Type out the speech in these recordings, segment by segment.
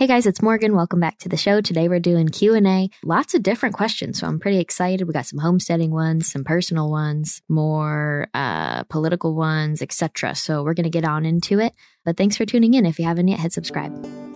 Hey guys, it's Morgan. Welcome back to the show. Today we're doing Q&A. Lots of different questions, so I'm pretty excited. We got some homesteading ones, some personal ones, more uh, political ones, etc. So we're going to get on into it. But thanks for tuning in. If you haven't yet, hit subscribe.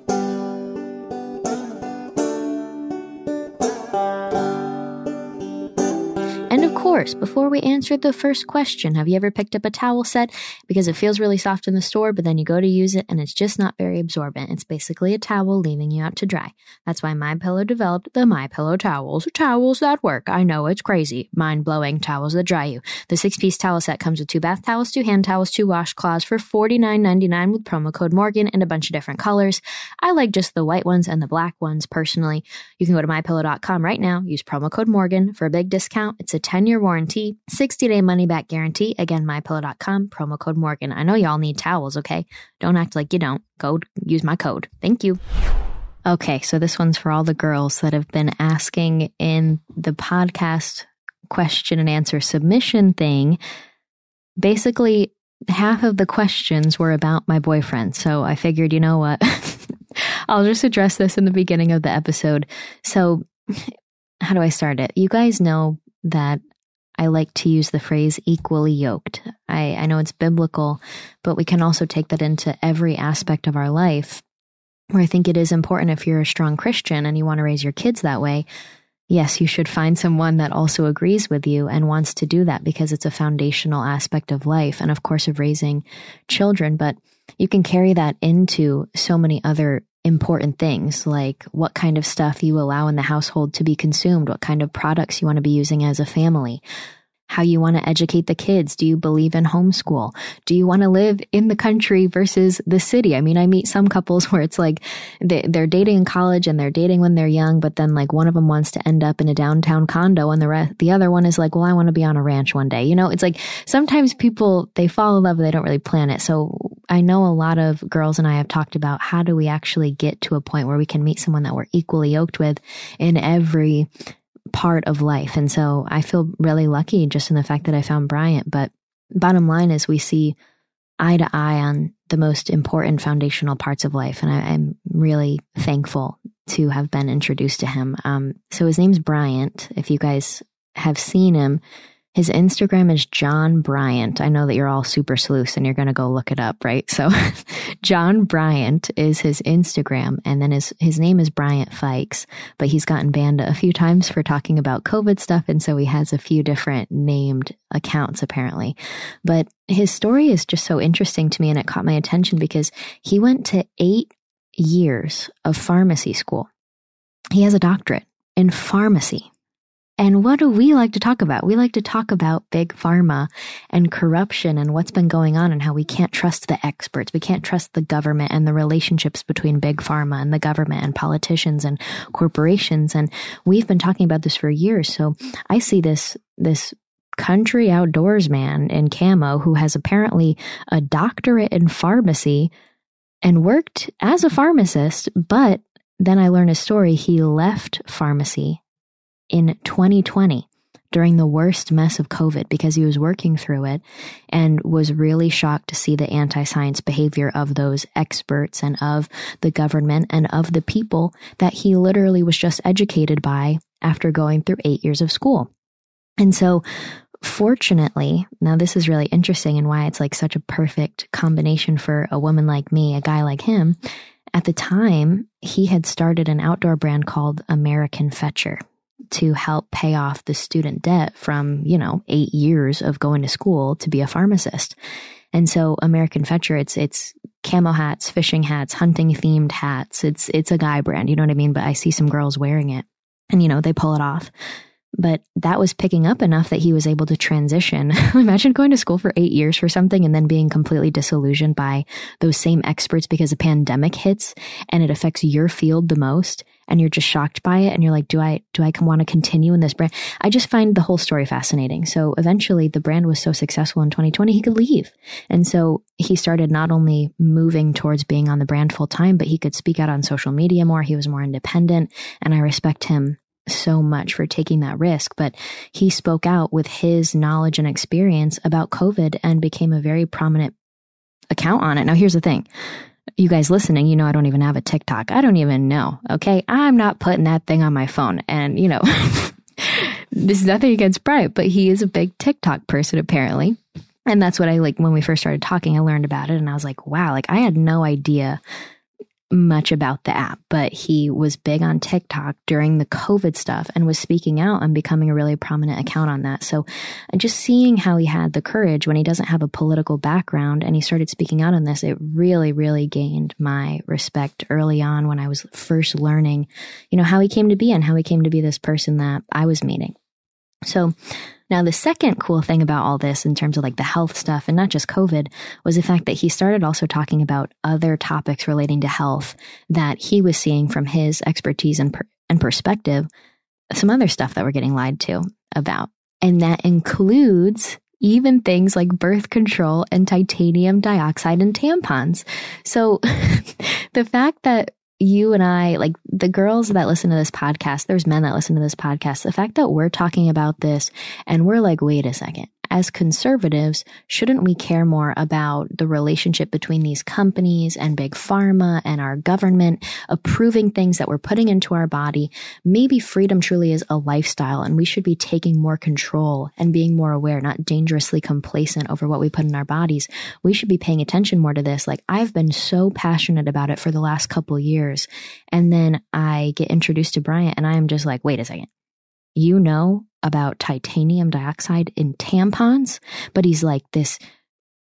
Course, before we answer the first question, have you ever picked up a towel set because it feels really soft in the store, but then you go to use it and it's just not very absorbent? It's basically a towel leaving you out to dry. That's why My Pillow developed the My Pillow towels. Towels that work. I know it's crazy, mind blowing towels that dry you. The six piece towel set comes with two bath towels, two hand towels, two washcloths for $49.99 with promo code Morgan and a bunch of different colors. I like just the white ones and the black ones personally. You can go to mypillow.com right now, use promo code Morgan for a big discount. It's a 10 year warranty, 60 day money back guarantee. Again, mypillow.com, promo code Morgan. I know y'all need towels, okay? Don't act like you don't. Go use my code. Thank you. Okay, so this one's for all the girls that have been asking in the podcast question and answer submission thing. Basically, half of the questions were about my boyfriend. So I figured, you know what? I'll just address this in the beginning of the episode. So, how do I start it? You guys know that I like to use the phrase equally yoked. I, I know it's biblical, but we can also take that into every aspect of our life where I think it is important if you're a strong Christian and you want to raise your kids that way. Yes, you should find someone that also agrees with you and wants to do that because it's a foundational aspect of life and, of course, of raising children. But you can carry that into so many other important things like what kind of stuff you allow in the household to be consumed, what kind of products you want to be using as a family, how you want to educate the kids. Do you believe in homeschool? Do you want to live in the country versus the city? I mean, I meet some couples where it's like they, are dating in college and they're dating when they're young, but then like one of them wants to end up in a downtown condo and the the other one is like, well, I want to be on a ranch one day. You know, it's like sometimes people, they fall in love, they don't really plan it. So I know a lot of girls and I have talked about how do we actually get to a point where we can meet someone that we're equally yoked with in every part of life. And so I feel really lucky just in the fact that I found Bryant. But bottom line is we see eye to eye on the most important foundational parts of life. And I, am really thankful to have been introduced to him. Um, so his name's Bryant. If you guys have seen him, his Instagram is John Bryant. I know that you're all super sleuths and you're going to go look it up, right? So John Bryant is his Instagram and then his, his name is Bryant Fikes, but he's gotten banned a few times for talking about COVID stuff. And so he has a few different named accounts apparently. But his story is just so interesting to me and it caught my attention because he went to eight years of pharmacy school. He has a doctorate in pharmacy. And what do we like to talk about? We like to talk about big pharma and corruption and what's been going on and how we can't trust the experts. We can't trust the government and the relationships between big pharma and the government and politicians and corporations. And we've been talking about this for years. So I see this, this country outdoors man in camo who has apparently a doctorate in pharmacy and worked as a pharmacist, but then I learn a story. He left pharmacy in 2020 during the worst mess of COVID because he was working through it and was really shocked to see the anti science behavior of those experts and of the government and of the people that he literally was just educated by after going through eight years of school. And so, fortunately, now this is really interesting and why it's like such a perfect combination for a woman like me, a guy like him. At the time, he had started an outdoor brand called American Fetcher to help pay off the student debt from, you know, eight years of going to school to be a pharmacist. And so American Fetcher, it's, it's camo hats, fishing hats, hunting themed hats. It's, it's a guy brand, you know what I mean? But I see some girls wearing it and, you know, they pull it off. but that was picking up enough that he was able to transition. Imagine going to school for eight years for something and then being completely disillusioned by those same experts because a pandemic hits and it affects your field the most and you're just shocked by it and you're like do i do i want to continue in this brand? I just find the whole story fascinating. So eventually the brand was so successful in 2020 he could leave. And so he started not only moving towards being on the brand full time but he could speak out on social media more. He was more independent and i respect him so much for taking that risk, but he spoke out with his knowledge and experience about COVID and became a very prominent account on it. Now, here's the thing. You guys listening, you know, I don't even have a TikTok. I don't even know. Okay. I'm not putting that thing on my phone. And, you know, this is nothing against Bryant, but he is a big TikTok person, apparently. And that's what I like when we first started talking. I learned about it and I was like, wow, like I had no idea much about the app, but he was big on TikTok during the COVID stuff and was speaking out and becoming a really prominent account on that. So just seeing how he had the courage when he doesn't have a political background and he started speaking out on this, it really, really gained my respect early on when I was first learning, you know, how he came to be and how he came to be this person that I was meeting. So now, the second cool thing about all this, in terms of like the health stuff and not just COVID, was the fact that he started also talking about other topics relating to health that he was seeing from his expertise and, per- and perspective, some other stuff that we're getting lied to about. And that includes even things like birth control and titanium dioxide and tampons. So the fact that you and I, like the girls that listen to this podcast, there's men that listen to this podcast. The fact that we're talking about this and we're like, wait a second, as conservatives, shouldn't we care more about the relationship between these companies and big pharma and our government approving things that we're putting into our body? Maybe freedom truly is a lifestyle and we should be taking more control and being more aware, not dangerously complacent over what we put in our bodies. We should be paying attention more to this. Like I've been so passionate about it for the last couple years. And then I get introduced to Bryant and I am just like, wait a second you know about titanium dioxide in tampons, but he's like this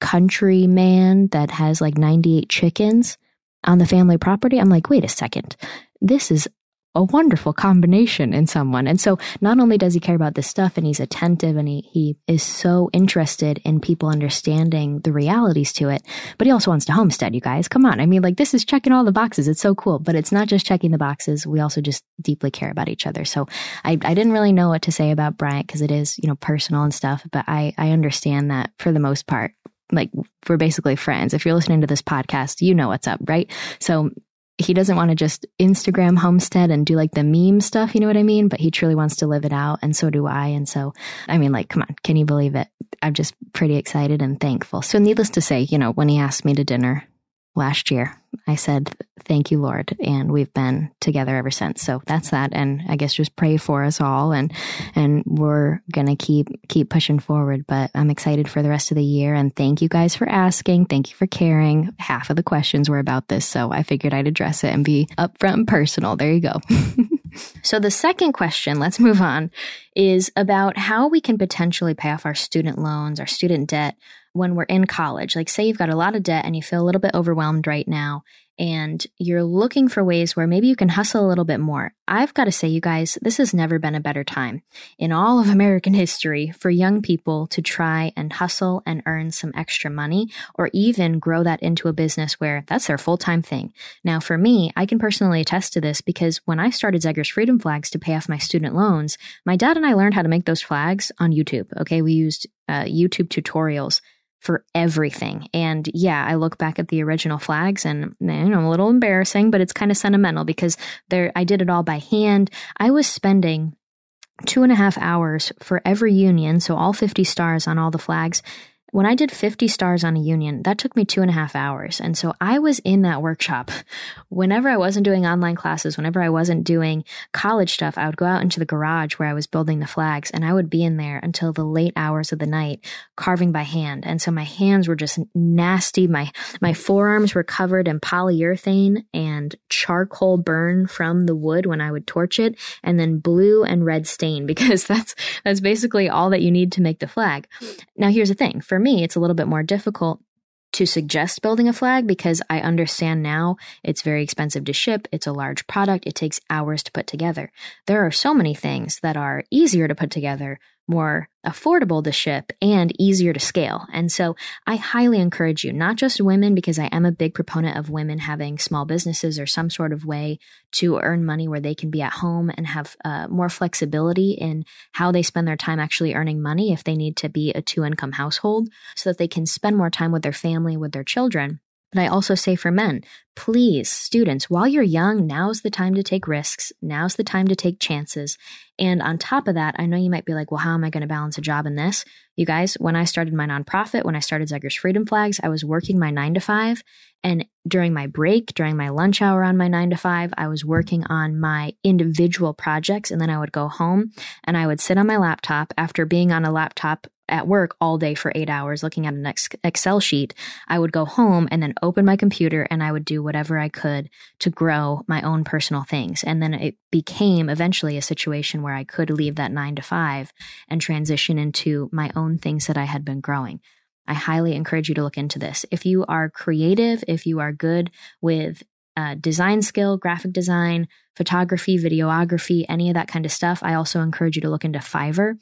country man that has like 98 chickens on the family property. I'm like, wait a second. This is a wonderful combination in someone. And so not only does he care about this stuff and he's attentive and he, he is so interested in people understanding the realities to it, but he also wants to homestead, you guys. Come on. I mean, like this is checking all the boxes. It's so cool, but it's not just checking the boxes. We also just deeply care about each other. So I, I didn't really know what to say about Bryant because it is, you know, personal and stuff, but I, I understand that for the most part like we're basically friends. If you're listening to this podcast, you know what's up, right? So he doesn't want to just Instagram homestead and do like the meme stuff, you know what I mean? But he truly wants to live it out, and so do I. And so, I mean, like, come on, can you believe it? I'm just pretty excited and thankful. So, needless to say, you know, when he asked me to dinner last year, I said, Thank you, Lord. And we've been together ever since. So that's that. And I guess just pray for us all and and we're gonna keep keep pushing forward. But I'm excited for the rest of the year and thank you guys for asking. Thank you for caring. Half of the questions were about this, so I figured I'd address it and be upfront and personal. There you go. so the second question, let's move on, is about how we can potentially pay off our student loans, our student debt when we're in college. Like, say you've got a lot of debt and you feel a little bit overwhelmed right now, and you're looking for ways where maybe you can hustle a little bit more. I've got to say, you guys, this has never been a better time in all of American history for young people to try and hustle and earn some extra money or even grow that into a business where that's their full time thing. Now, for me, I can personally attest to this because when I started Zegers Freedom Flags to pay off my student loans, my dad and I learned how to make those flags on YouTube. Okay. We used uh, YouTube tutorials for everything. And yeah, I look back at the original flags and you know, a little embarrassing, but it's kind of sentimental because there I did it all by hand. I was spending two and a half hours for every union, so all 50 stars on all the flags, when I did 50 stars on a union, that took me two and a half hours. And so I was in that workshop. Whenever I wasn't doing online classes, whenever I wasn't doing college stuff, I would go out into the garage where I was building the flags and I would be in there until the late hours of the night carving by hand. And so my hands were just nasty. My, my forearms were covered in polyurethane and charcoal burn from the wood when I would torch it and then blue and red stain because that's, that's basically all that you need to make the flag. Now here's the thing. For for me, it's a little bit more difficult to suggest building a flag because I understand now it's very expensive to ship. It's a large product. It takes hours to put together. There are so many things that are easier to put together more affordable to ship and easier to scale. And so I highly encourage you, not just women, because I am a big proponent of women having small businesses or some sort of way to earn money where they can be at home and have uh, more flexibility in how they spend their time actually earning money if they need to be a two income household so that they can spend more time with their family, with their children. But I also say for men, please, students, while you're young, now's the time to take risks. Now's the time to take chances. And on top of that, I know you might be like, well, how am I going to balance a job in this? You guys, when I started my nonprofit, when I started Zegers Freedom Flags, I was working my nine to five. And during my break, during my lunch hour on my nine to five, I was working on my individual projects. And then I would go home and I would sit on my laptop after being on a laptop at work all day for eight hours looking at an Excel sheet, I would go home and then open my computer and I would do whatever I could to grow my own personal things. And then it became eventually a situation where I could leave that nine to five and transition into my own things that I had been growing. I highly encourage you to look into this. If you are creative, if you are good with uh, design skill, graphic design, photography, videography, any of that kind of stuff, I also encourage you to look into Fiverr.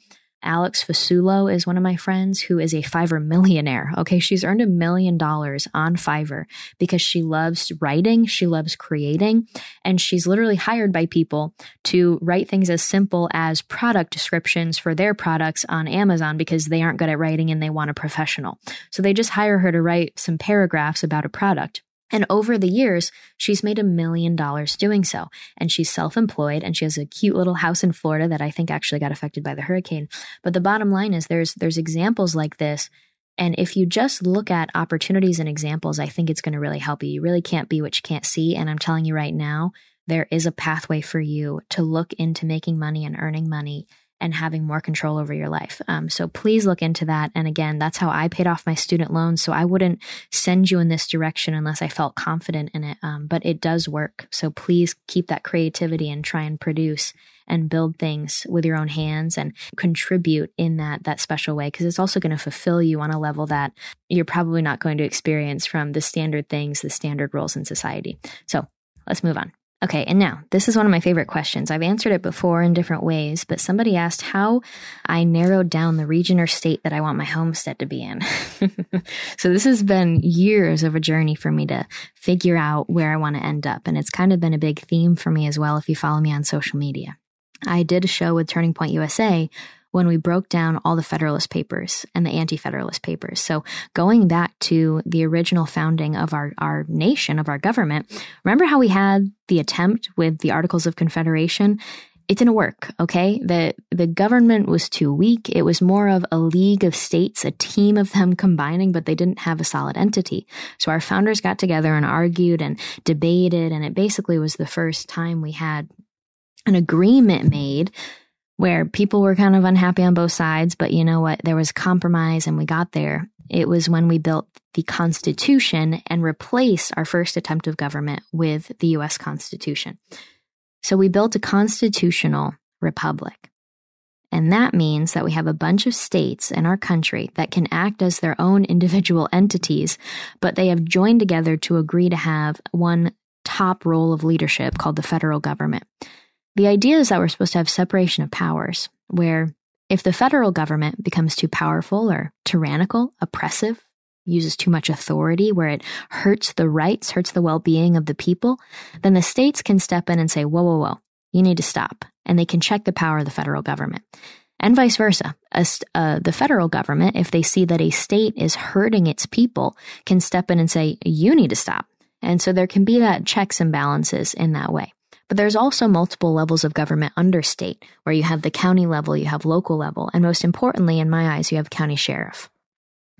Alex Fasulo is one of my friends who is a Fiverr millionaire. Okay, she's earned a million dollars on Fiverr because she loves writing, she loves creating, and she's literally hired by people to write things as simple as product descriptions for their products on Amazon because they aren't good at writing and they want a professional. So they just hire her to write some paragraphs about a product. And over the years, she's made a million dollars doing so. And she's self employed and she has a cute little house in Florida that I think actually got affected by the hurricane. But the bottom line is there's, there's examples like this. And if you just look at opportunities and examples, I think it's going to really help you. You really can't be what you can't see. And I'm telling you right now, there is a pathway for you to look into making money and earning money and having more control over your life. Um, so please look into that. And again, that's how I paid off my student loans. So I wouldn't send you in this direction unless I felt confident in it. Um, but it does work. So please keep that creativity and try and produce and build things with your own hands and contribute in that that special way because it's also going to fulfill you on a level that you're probably not going to experience from the standard things, the standard roles in society. So let's move on. Okay, and now this is one of my favorite questions. I've answered it before in different ways, but somebody asked how I narrowed down the region or state that I want my homestead to be in. so this has been years of a journey for me to figure out where I want to end up. And it's kind of been a big theme for me as well if you follow me on social media. I did a show with Turning Point USA when we broke down all the Federalist Papers and the Anti Federalist Papers. So, going back to the original founding of our, our nation, of our government, remember how we had the attempt with the Articles of Confederation? It didn't work, okay? The, the government was too weak. It was more of a league of states, a team of them combining, but they didn't have a solid entity. So our founders got together and argued and debated, and it basically was the first time we had an agreement made where people were kind of unhappy on both sides, but you know what? There was compromise and we got there. It was when we built the Constitution and replaced our first attempt of government with the US Constitution. So we built a constitutional republic. And that means that we have a bunch of states in our country that can act as their own individual entities, but they have joined together to agree to have one top role of leadership called the federal government. The idea is that we're supposed to have separation of powers, where if the federal government becomes too powerful or tyrannical, oppressive, uses too much authority, where it hurts the rights, hurts the well being of the people, then the states can step in and say, whoa, whoa, whoa, you need to stop. And they can check the power of the federal government. And vice versa. Uh, the federal government, if they see that a state is hurting its people, can step in and say, you need to stop. And so there can be that checks and balances in that way. But there's also multiple levels of government under state, where you have the county level, you have local level, and most importantly, in my eyes, you have county sheriff.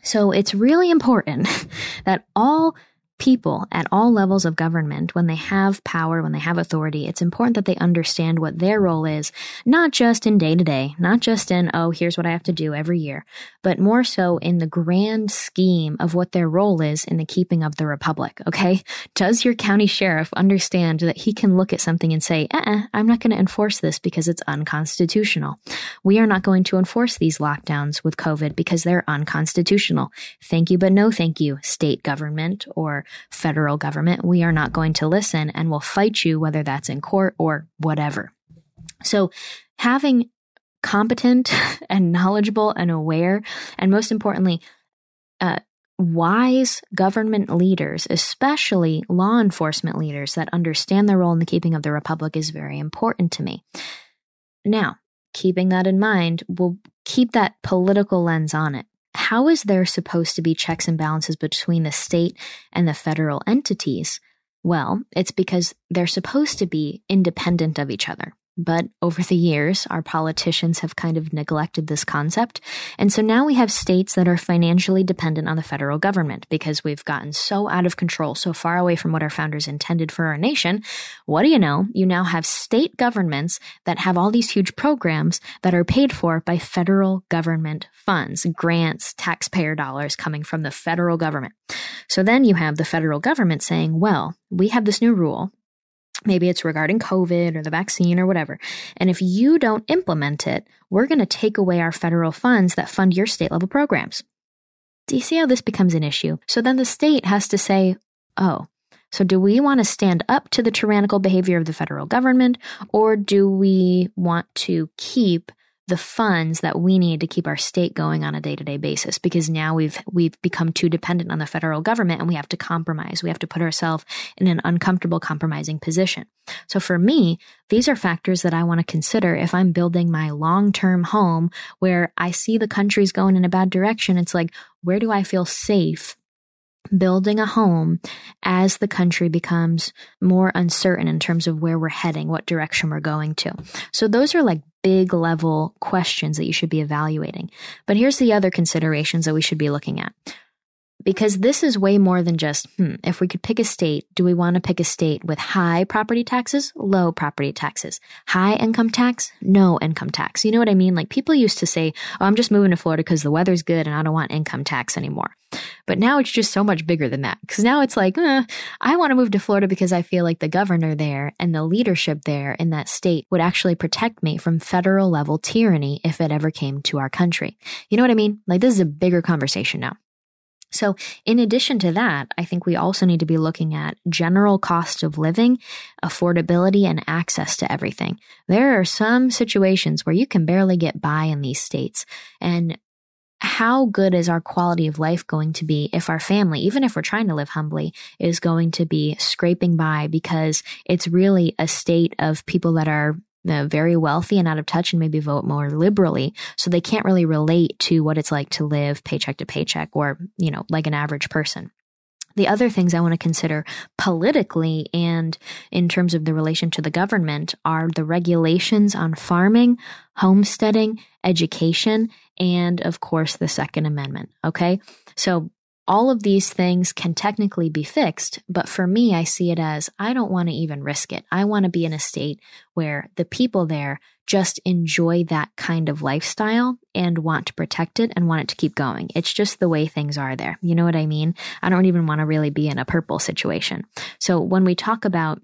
So it's really important that all people at all levels of government, when they have power, when they have authority, it's important that they understand what their role is, not just in day to day, not just in, oh, here's what I have to do every year, but more so in the grand scheme of what their role is in the keeping of the republic. Okay. Does your county sheriff understand that he can look at something and say, uh-uh, I'm not going to enforce this because it's unconstitutional. We are not going to enforce these lockdowns with COVID because they're unconstitutional. Thank you, but no thank you, state government or federal government. We are not going to listen and will fight you, whether that's in court or whatever. So having competent and knowledgeable and aware, and most importantly, uh, wise government leaders, especially law enforcement leaders that understand their role in the keeping of the republic, is very important to me. Now, keeping that in mind, we'll keep that political lens on it how is there supposed to be checks and balances between the state and the federal entities? Well, it's because they're supposed to be independent of each other. But over the years, our politicians have kind of neglected this concept. And so now we have states that are financially dependent on the federal government because we've gotten so out of control, so far away from what our founders intended for our nation. What do you know? You now have state governments that have all these huge programs that are paid for by federal government funds, grants, taxpayer dollars coming from the federal government. So then you have the federal government saying, well, we have this new rule Maybe it's regarding COVID or the vaccine or whatever. And if you don't implement it, we're going to take away our federal funds that fund your state level programs. Do you see how this becomes an issue? So then the state has to say, oh, so do we want to stand up to the tyrannical behavior of the federal government or do we want to keep the funds that we need to keep our state going on a day-to-day basis because now we've we've become too dependent on the federal government and we have to compromise. We have to put ourselves in an uncomfortable compromising position. So for me these are factors that I want to consider if I'm building my long-term home where I see the country's going in a bad direction. It's like where do I feel safe building a home as the country becomes more uncertain in terms of where we're heading, what direction we're going to. So those are like big level questions that you should be evaluating. But here's the other considerations that we should be looking at because this is way more than just, hmm, if we could pick a state, do we want to pick a state with high property taxes, low property taxes, high income tax, no income tax? You know what I mean? Like people used to say, oh, I'm just moving to Florida because the weather's good and I don't want income tax anymore. But now it's just so much bigger than that. Because now it's like, eh, I want to move to Florida because I feel like the governor there and the leadership there in that state would actually protect me from federal level tyranny if it ever came to our country. You know what I mean? Like this is a bigger conversation now. So, in addition to that, I think we also need to be looking at general cost of living, affordability, and access to everything. There are some situations where you can barely get by in these states. And how good is our quality of life going to be if our family, even if we're trying to live humbly, is going to be scraping by because it's really a state of people that are very wealthy and out of touch and maybe vote more liberally. So they can't really relate to what it's like to live paycheck to paycheck or, you know, like an average person. The other things I want to consider politically and in terms of the relation to the government are the regulations on farming, homesteading, education, and of course the Second Amendment. Okay. So all of these things can technically be fixed, but for me, I see it as I don't want to even risk it. I want to be in a state where the people there just enjoy that kind of lifestyle and want to protect it and want it to keep going. It's just the way things are there. You know what I mean? I don't even want to really be in a purple situation. So when we talk about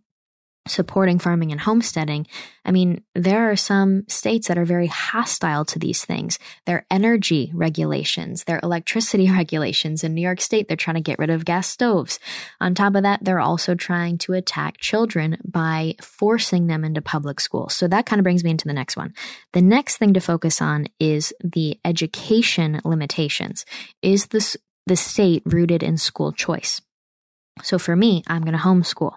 supporting farming and homesteading, I mean, there are some states that are very hostile to these things. Their energy regulations, their electricity regulations. In New York State, they're trying to get rid of gas stoves. On top of that, they're also trying to attack children by forcing them into public school. So that kind of brings me into the next one. The next thing to focus on is the education limitations. Is this the state rooted in school choice? So for me, I'm going to homeschool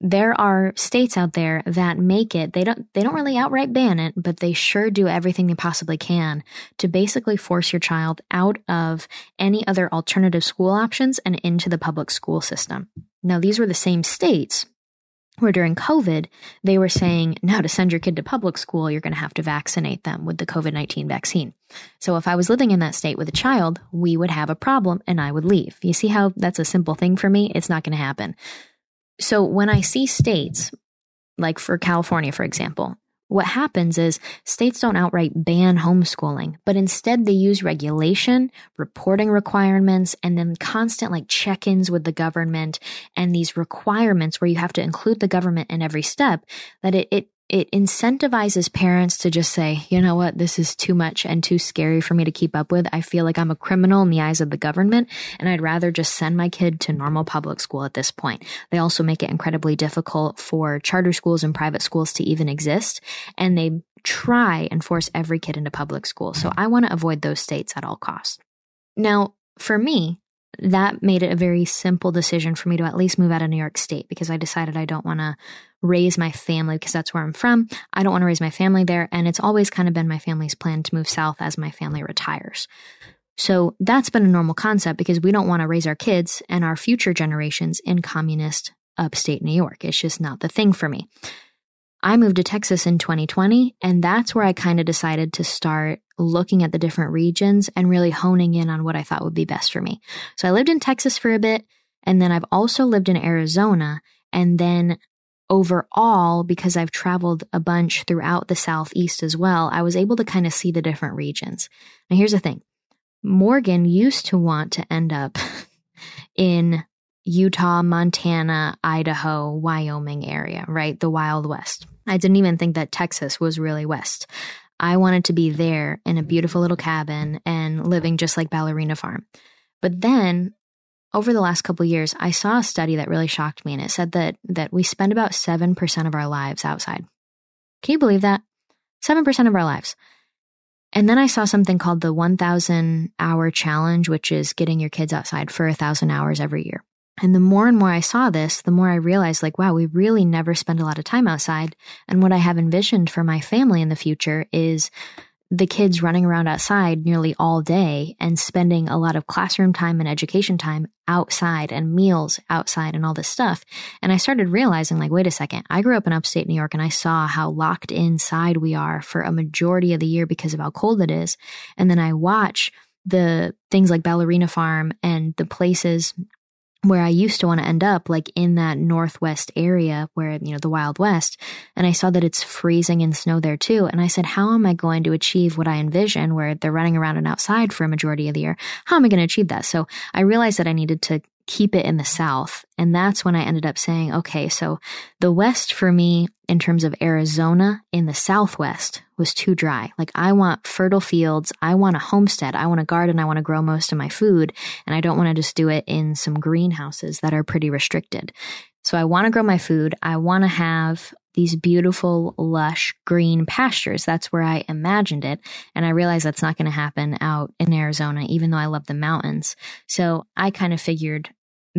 there are states out there that make it they don't they don't really outright ban it but they sure do everything they possibly can to basically force your child out of any other alternative school options and into the public school system now these were the same states where during COVID, they were saying, now to send your kid to public school, you're going to have to vaccinate them with the COVID 19 vaccine. So if I was living in that state with a child, we would have a problem and I would leave. You see how that's a simple thing for me? It's not going to happen. So when I see states, like for California, for example, what happens is states don't outright ban homeschooling, but instead they use regulation, reporting requirements, and then constant like check ins with the government and these requirements where you have to include the government in every step that it, it it incentivizes parents to just say, you know what, this is too much and too scary for me to keep up with. I feel like I'm a criminal in the eyes of the government, and I'd rather just send my kid to normal public school at this point. They also make it incredibly difficult for charter schools and private schools to even exist, and they try and force every kid into public school. So I want to avoid those states at all costs. Now, for me, that made it a very simple decision for me to at least move out of New York State because I decided I don't want to raise my family because that's where I'm from. I don't want to raise my family there. And it's always kind of been my family's plan to move south as my family retires. So that's been a normal concept because we don't want to raise our kids and our future generations in communist upstate New York. It's just not the thing for me. I moved to Texas in 2020, and that's where I kind of decided to start looking at the different regions and really honing in on what I thought would be best for me. So I lived in Texas for a bit, and then I've also lived in Arizona. And then overall, because I've traveled a bunch throughout the Southeast as well, I was able to kind of see the different regions. Now, here's the thing Morgan used to want to end up in Utah, Montana, Idaho, Wyoming area, right? The Wild West. I didn't even think that Texas was really West. I wanted to be there in a beautiful little cabin and living just like Ballerina Farm. But then over the last couple years, I saw a study that really shocked me, and it said that that we spend about seven percent of our lives outside. Can you believe that? Seven percent of our lives. And then I saw something called the 1,000 hour challenge, which is getting your kids outside for a thousand hours every year. And the more and more I saw this, the more I realized, like, wow, we really never spend a lot of time outside. And what I have envisioned for my family in the future is the kids running around outside nearly all day and spending a lot of classroom time and education time outside and meals outside and all this stuff. And I started realizing, like, wait a second, I grew up in upstate New York and I saw how locked inside we are for a majority of the year because of how cold it is. And then I watch the things like Ballerina Farm and the places where I used to want to end up, like in that northwest area where, you know, the Wild West. And I saw that it's freezing and snow there too. And I said, how am I going to achieve what I envision where they're running around and outside for a majority of the year? How am I going to achieve that? So I realized that I needed to keep it in the South. And that's when I ended up saying, okay, so the West for me, in terms of Arizona in the Southwest, was too dry. Like, I want fertile fields. I want a homestead. I want a garden. I want to grow most of my food. And I don't want to just do it in some greenhouses that are pretty restricted. So I want to grow my food. I want to have these beautiful, lush green pastures. That's where I imagined it. And I realized that's not going to happen out in Arizona, even though I love the mountains. So I kind of figured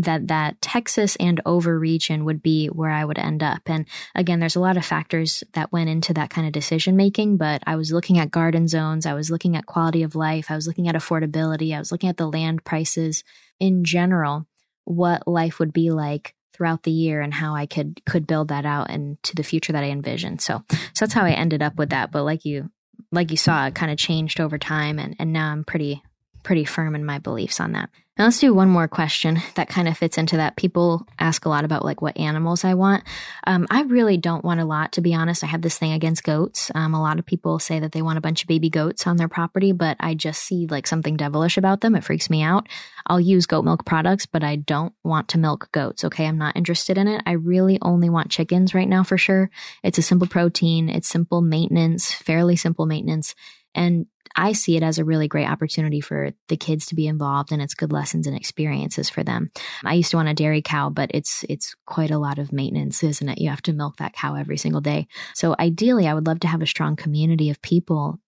that that Texas and over region would be where I would end up. And again, there's a lot of factors that went into that kind of decision making, but I was looking at garden zones, I was looking at quality of life, I was looking at affordability, I was looking at the land prices in general, what life would be like throughout the year and how I could could build that out into the future that I envisioned. So so that's how I ended up with that. But like you like you saw, it kind of changed over time and, and now I'm pretty pretty firm in my beliefs on that. Now let's do one more question that kind of fits into that. People ask a lot about like what animals I want. Um, I really don't want a lot, to be honest. I have this thing against goats. Um, a lot of people say that they want a bunch of baby goats on their property, but I just see like something devilish about them. It freaks me out. I'll use goat milk products, but I don't want to milk goats. Okay. I'm not interested in it. I really only want chickens right now for sure. It's a simple protein. It's simple maintenance, fairly simple maintenance. And I see it as a really great opportunity for the kids to be involved and it's good lessons and experiences for them. I used to want a dairy cow, but it's it's quite a lot of maintenance, isn't it? You have to milk that cow every single day. So ideally, I would love to have a strong community of people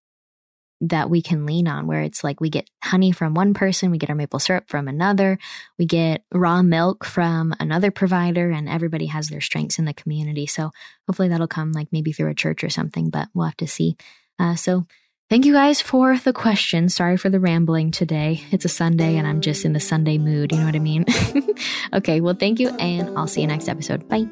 that we can lean on where it's like we get honey from one person, we get our maple syrup from another, we get raw milk from another provider, and everybody has their strengths in the community. So hopefully that'll come like maybe through a church or something, but we'll have to see. Uh, so Thank you guys for the question. Sorry for the rambling today. It's a Sunday and I'm just in the Sunday mood. You know what I mean? okay, well, thank you, and I'll see you next episode. Bye.